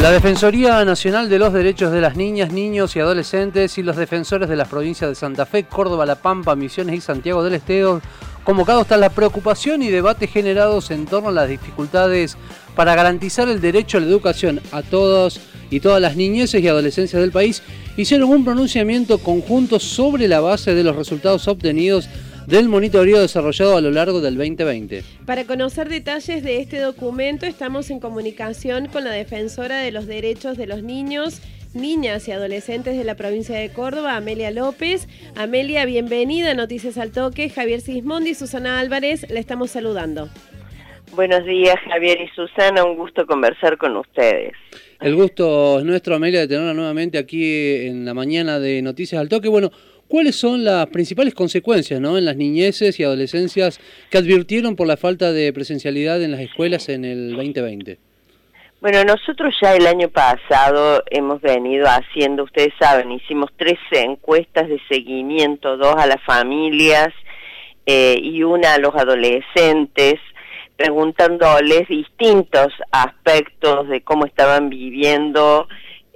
La Defensoría Nacional de los Derechos de las Niñas, Niños y Adolescentes y los defensores de las provincias de Santa Fe, Córdoba, La Pampa, Misiones y Santiago del Estero, convocados tras la preocupación y debate generados en torno a las dificultades para garantizar el derecho a la educación a todos y todas las niñeces y adolescencias del país, hicieron un pronunciamiento conjunto sobre la base de los resultados obtenidos del monitoreo desarrollado a lo largo del 2020. Para conocer detalles de este documento estamos en comunicación con la defensora de los derechos de los niños, niñas y adolescentes de la provincia de Córdoba, Amelia López. Amelia, bienvenida a Noticias al Toque. Javier Sismondi y Susana Álvarez, le estamos saludando. Buenos días, Javier y Susana, un gusto conversar con ustedes. El gusto es nuestro, Amelia, de tenerla nuevamente aquí en la mañana de Noticias al Toque. Bueno, ¿Cuáles son las principales consecuencias ¿no? en las niñeces y adolescencias que advirtieron por la falta de presencialidad en las escuelas en el 2020? Bueno, nosotros ya el año pasado hemos venido haciendo, ustedes saben, hicimos tres encuestas de seguimiento, dos a las familias eh, y una a los adolescentes, preguntándoles distintos aspectos de cómo estaban viviendo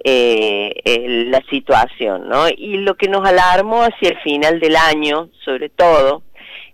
eh, la situación, ¿no? Y lo que nos alarmó hacia el final del año, sobre todo,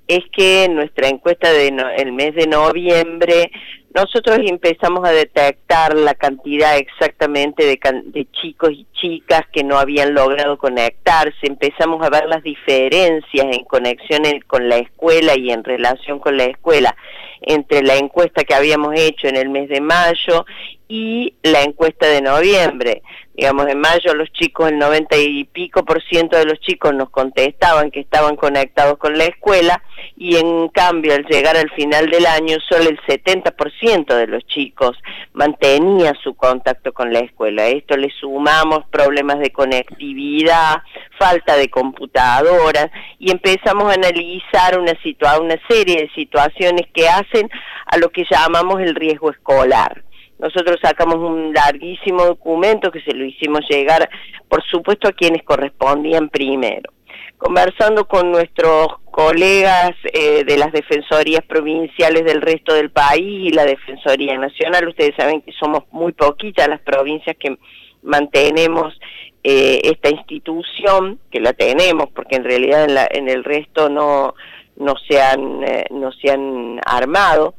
es que en nuestra encuesta del el mes de noviembre nosotros empezamos a detectar la cantidad exactamente de, de, chicos y chicas que no habían logrado conectarse, empezamos a ver las diferencias en conexión con la escuela y en relación con la escuela entre la encuesta que habíamos hecho en el mes de mayo y la encuesta de noviembre. Digamos, en mayo los chicos, el 90 y pico por ciento de los chicos nos contestaban que estaban conectados con la escuela y en cambio al llegar al final del año solo el 70% de los chicos mantenía su contacto con la escuela. esto le sumamos problemas de conectividad, falta de computadoras y empezamos a analizar una, una serie de situaciones que hacen a lo que llamamos el riesgo escolar. Nosotros sacamos un larguísimo documento que se lo hicimos llegar, por supuesto, a quienes correspondían primero. Conversando con nuestros colegas eh, de las defensorías provinciales del resto del país y la Defensoría Nacional, ustedes saben que somos muy poquitas las provincias que mantenemos eh, esta institución, que la tenemos, porque en realidad en, la, en el resto no, no, se han, eh, no se han armado,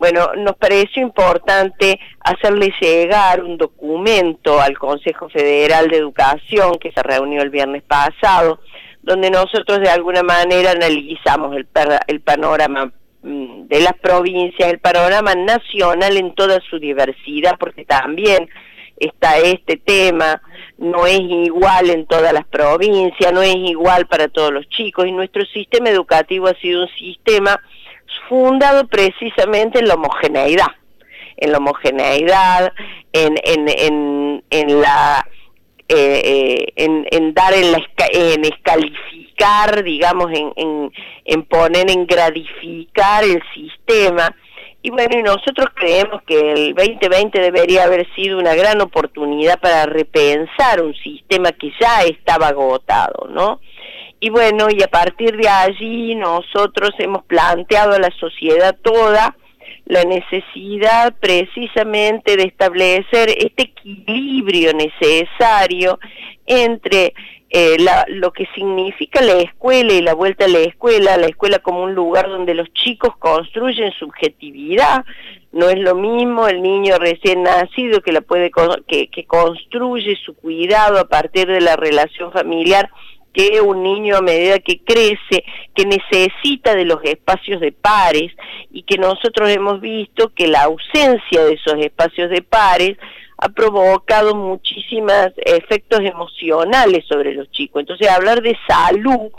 bueno, nos pareció importante hacerle llegar un documento al Consejo Federal de Educación que se reunió el viernes pasado, donde nosotros de alguna manera analizamos el, el panorama mm, de las provincias, el panorama nacional en toda su diversidad, porque también está este tema, no es igual en todas las provincias, no es igual para todos los chicos, y nuestro sistema educativo ha sido un sistema fundado precisamente en la homogeneidad, en la homogeneidad, en, en, en, en la eh, eh, en, en, dar en, la, en escalificar, digamos, en, en, en, poner en gradificar el sistema. Y bueno, y nosotros creemos que el 2020 debería haber sido una gran oportunidad para repensar un sistema que ya estaba agotado, ¿no? Y bueno, y a partir de allí nosotros hemos planteado a la sociedad toda la necesidad precisamente de establecer este equilibrio necesario entre eh, lo que significa la escuela y la vuelta a la escuela, la escuela como un lugar donde los chicos construyen subjetividad, no es lo mismo el niño recién nacido que la puede que, que construye su cuidado a partir de la relación familiar que un niño a medida que crece, que necesita de los espacios de pares y que nosotros hemos visto que la ausencia de esos espacios de pares ha provocado muchísimos efectos emocionales sobre los chicos. Entonces hablar de salud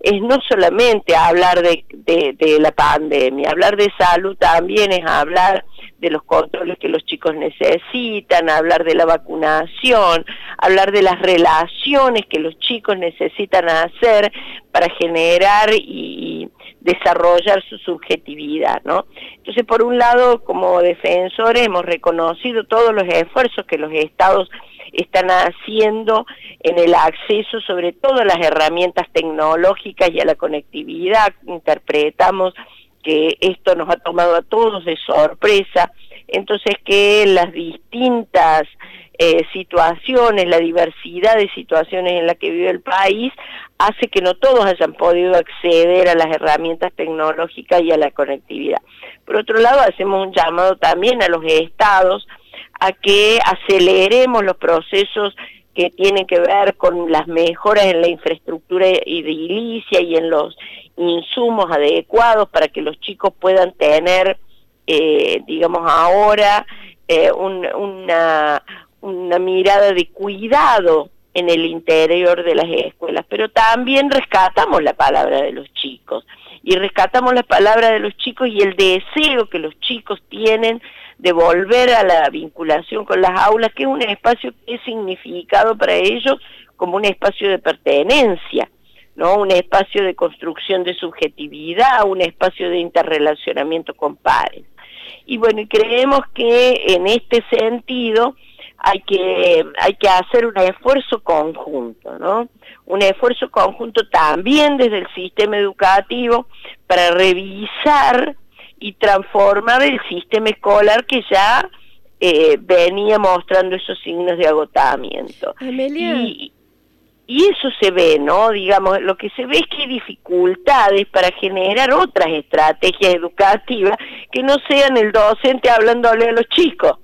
es no solamente hablar de, de, la pandemia, hablar de salud también es hablar de los controles que los chicos necesitan, hablar de la vacunación, hablar de las relaciones que los chicos necesitan hacer para generar y desarrollar su subjetividad, ¿no? Entonces, por un lado, como defensores hemos reconocido todos los esfuerzos que los estados están haciendo en el acceso sobre todo a las herramientas tecnológicas y a la conectividad. Interpretamos que esto nos ha tomado a todos de sorpresa, entonces que las distintas eh, situaciones, la diversidad de situaciones en las que vive el país, hace que no todos hayan podido acceder a las herramientas tecnológicas y a la conectividad. Por otro lado, hacemos un llamado también a los estados a que aceleremos los procesos que tienen que ver con las mejoras en la infraestructura edilicia y en los insumos adecuados para que los chicos puedan tener, eh, digamos, ahora eh, una, una mirada de cuidado en el interior de las escuelas, pero también rescatamos la palabra de los chicos. Y rescatamos la palabra de los chicos y el deseo que los chicos tienen de volver a la vinculación con las aulas, que es un espacio que es significado para ellos como un espacio de pertenencia, ¿no? Un espacio de construcción de subjetividad, un espacio de interrelacionamiento con pares. Y bueno, creemos que en este sentido hay que, hay que hacer un esfuerzo conjunto, ¿no? Un esfuerzo conjunto también desde el sistema educativo para revisar y transformar el sistema escolar que ya eh, venía mostrando esos signos de agotamiento. Y, y eso se ve, ¿no? Digamos, lo que se ve es que hay dificultades para generar otras estrategias educativas que no sean el docente hablándole a los chicos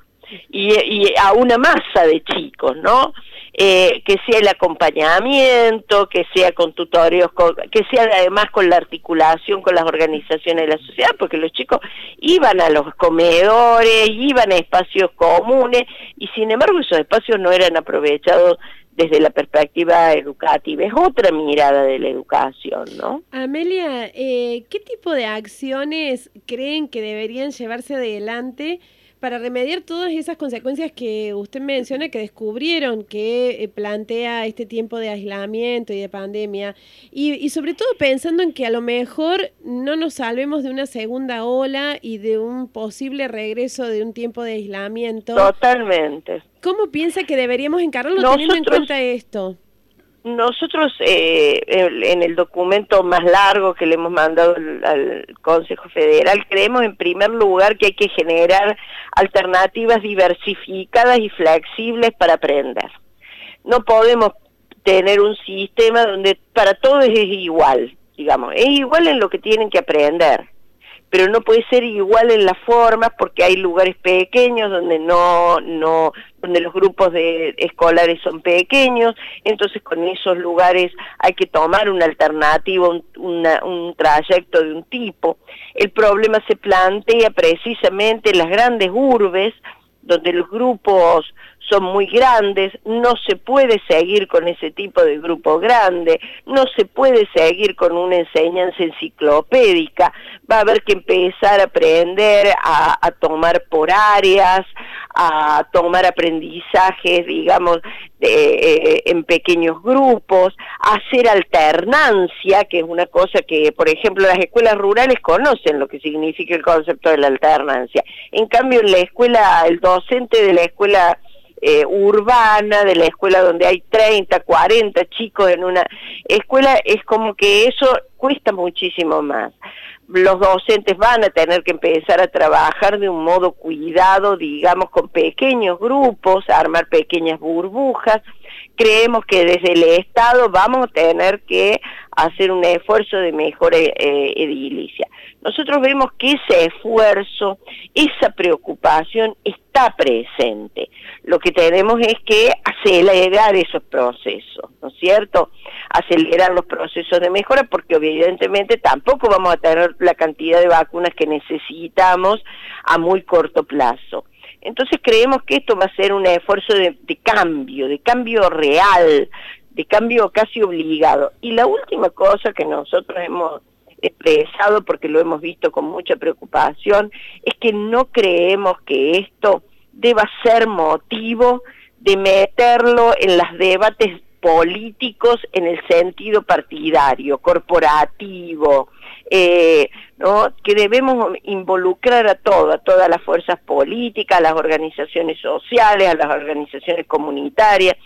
y, y a una masa de chicos, ¿no? Eh, que sea el acompañamiento, que sea con tutorios, que sea además con la articulación con las organizaciones de la sociedad, porque los chicos iban a los comedores, iban a espacios comunes y sin embargo esos espacios no eran aprovechados desde la perspectiva educativa. Es otra mirada de la educación, ¿no? Amelia, eh, ¿qué tipo de acciones creen que deberían llevarse adelante? Para remediar todas esas consecuencias que usted menciona que descubrieron que eh, plantea este tiempo de aislamiento y de pandemia y, y, sobre todo pensando en que a lo mejor no nos salvemos de una segunda ola y de un posible regreso de un tiempo de aislamiento. Totalmente. ¿Cómo piensa que deberíamos encararlo teniendo en cuenta esto? Nosotros eh, en el documento más largo que le hemos mandado al, Consejo Federal creemos en primer lugar que hay que generar alternativas diversificadas y flexibles para aprender. No podemos tener un sistema donde para todos es igual, digamos, es igual en lo que tienen que aprender pero no puede ser igual en las formas porque hay lugares pequeños donde no no donde los grupos de escolares son pequeños, entonces con esos lugares hay que tomar una alternativa, un, un trayecto de un tipo. El problema se plantea precisamente en las grandes urbes, donde los grupos son muy grandes, no se puede seguir con ese tipo de grupo grande, no se puede seguir con una enseñanza enciclopédica, va a haber que empezar a aprender a, tomar por áreas, a tomar aprendizajes, digamos, eh, en pequeños grupos, hacer alternancia, que es una cosa que, por ejemplo, las escuelas rurales conocen lo que significa el concepto de la alternancia. En cambio, en la escuela, el docente de la escuela eh, urbana, de la escuela donde hay 30, 40 chicos en una escuela, es como que eso cuesta muchísimo más. Los docentes van a tener que empezar a trabajar de un modo cuidado, digamos, con pequeños grupos, armar pequeñas burbujas. Creemos que desde el Estado vamos a tener que hacer un esfuerzo de mejora eh, edilicia. Nosotros vemos que ese esfuerzo, esa preocupación está presente. Lo que tenemos es que acelerar esos procesos, ¿no es cierto? Acelerar los procesos de mejora porque evidentemente tampoco vamos a tener la cantidad de vacunas que necesitamos a muy corto plazo. Entonces creemos que esto va a ser un esfuerzo de, de cambio, de cambio real, de cambio casi obligado. Y la última cosa que nosotros hemos expresado, porque lo hemos visto con mucha preocupación, es que no creemos que esto deba ser motivo de meterlo en los debates políticos en el sentido partidario, corporativo, eh, ¿no? que debemos involucrar a todo, a todas las fuerzas políticas, a las organizaciones sociales, a las organizaciones comunitarias,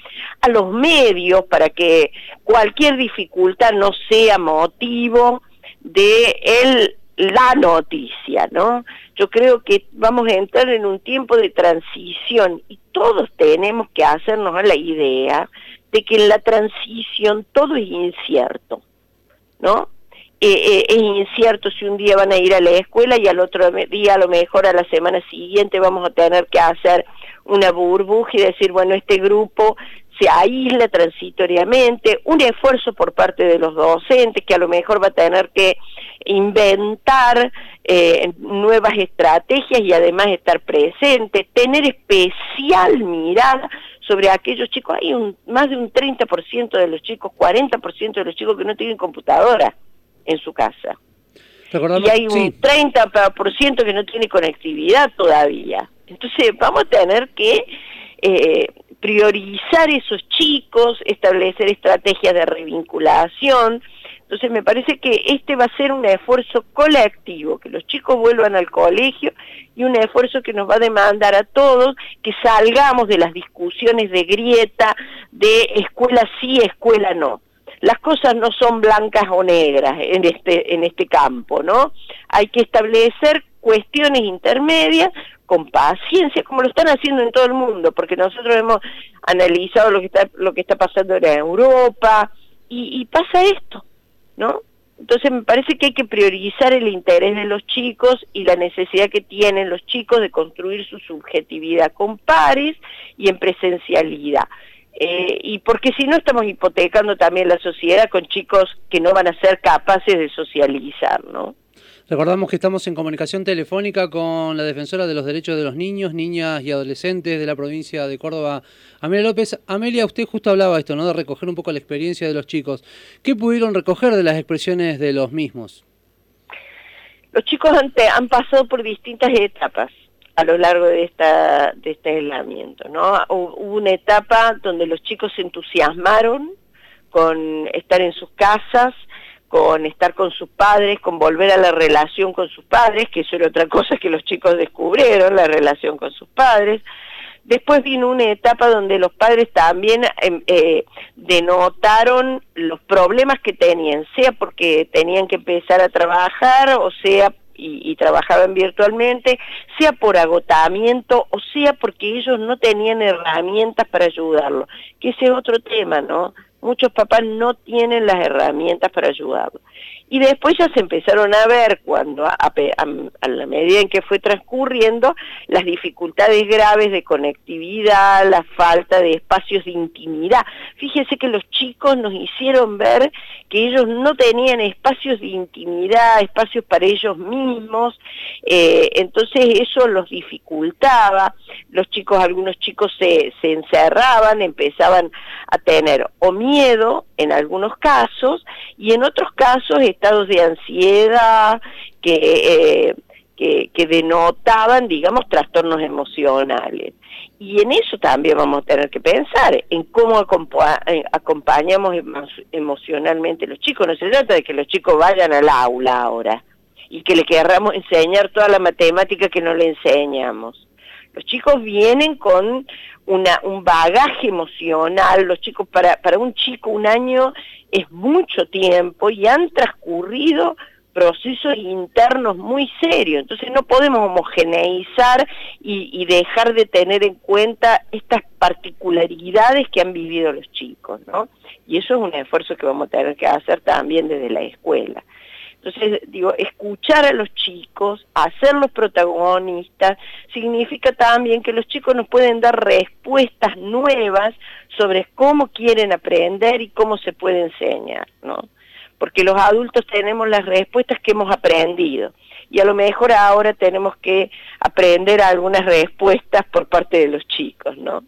a los medios, para que cualquier dificultad no sea motivo de el, la noticia, ¿no? Yo creo que vamos a entrar en un tiempo de transición y todos tenemos que hacernos a la idea de que en la transición todo es incierto, ¿no? Eh, eh, es incierto si un día van a ir a la escuela y al otro día, a lo mejor a la semana siguiente, vamos a tener que hacer una burbuja y decir, bueno, este grupo se aísla transitoriamente, un esfuerzo por parte de los docentes que a lo mejor va a tener que inventar eh, nuevas estrategias y además estar presente, tener especial mirada sobre aquellos chicos. Hay un, más de un 30% de los chicos, 40% de los chicos que no tienen computadora en su casa. Y hay un 30% que no tiene conectividad todavía. Entonces vamos a tener que eh, priorizar esos chicos, establecer estrategias de revinculación, entonces me parece que este va a ser un esfuerzo colectivo, que los chicos vuelvan al colegio y un esfuerzo que nos va a demandar a todos que salgamos de las discusiones de grieta, de escuela sí, escuela no. Las cosas no son blancas o negras en este, en este campo, ¿no? Hay que establecer cuestiones intermedias con paciencia, como lo están haciendo en todo el mundo, porque nosotros hemos analizado lo que está, lo que está pasando en Europa, y pasa esto ¿no? Entonces me parece que hay que priorizar el interés de los chicos y la necesidad que tienen los chicos de construir su subjetividad con pares y en presencialidad. Eh, y porque si no estamos hipotecando también la sociedad con chicos que no van a ser capaces de socializar, ¿no? Recordamos que estamos en comunicación telefónica con la defensora de los derechos de los niños, niñas y adolescentes de la provincia de Córdoba, Amelia López. Amelia, usted justo hablaba esto, ¿no? De recoger un poco la experiencia de los chicos. ¿Qué pudieron recoger de las expresiones de los mismos? Los chicos han, han pasado por distintas etapas a lo largo de esta de este aislamiento, ¿no? Hubo una etapa donde los chicos se entusiasmaron con estar en sus casas, con estar con sus padres, con volver a la relación con sus padres, que eso era otra cosa que los chicos descubrieron, la relación con sus padres. Después vino una etapa donde los padres también em, eh, denotaron los problemas que tenían, sea porque tenían que empezar a trabajar o sea y, trabajaban virtualmente, sea por agotamiento o sea porque ellos no tenían herramientas para ayudarlo, que ese es otro tema, ¿no? Muchos papás no tienen las herramientas para ayudarlos. Y después ya se empezaron a ver cuando, a, la medida en que fue transcurriendo, las dificultades graves de conectividad, la falta de espacios de intimidad. Fíjense que los chicos nos hicieron ver que ellos no tenían espacios de intimidad, espacios para ellos mismos, eh, entonces eso los dificultaba. Los chicos, algunos chicos se, se encerraban, empezaban a tener o miedo en algunos casos y en otros casos estados de ansiedad que, eh, que, denotaban, digamos, trastornos emocionales. Y en eso también vamos a tener que pensar, en cómo eh, acompañamos emocionalmente a los chicos. No se trata de que los chicos vayan al aula ahora y que le querramos enseñar toda la matemática que no le enseñamos. Los chicos vienen con una, un bagaje emocional, los chicos, para, para un chico un año es mucho tiempo y han transcurrido procesos internos muy serios, entonces no podemos homogeneizar y, y, dejar de tener en cuenta estas particularidades que han vivido los chicos, ¿no? Y eso es un esfuerzo que vamos a tener que hacer también desde la escuela. Entonces, digo, escuchar a los chicos, hacerlos protagonistas, significa también que los chicos nos pueden dar respuestas nuevas sobre cómo quieren aprender y cómo se puede enseñar, ¿no? Porque los adultos tenemos las respuestas que hemos aprendido y a lo mejor ahora tenemos que aprender algunas respuestas por parte de los chicos, ¿no?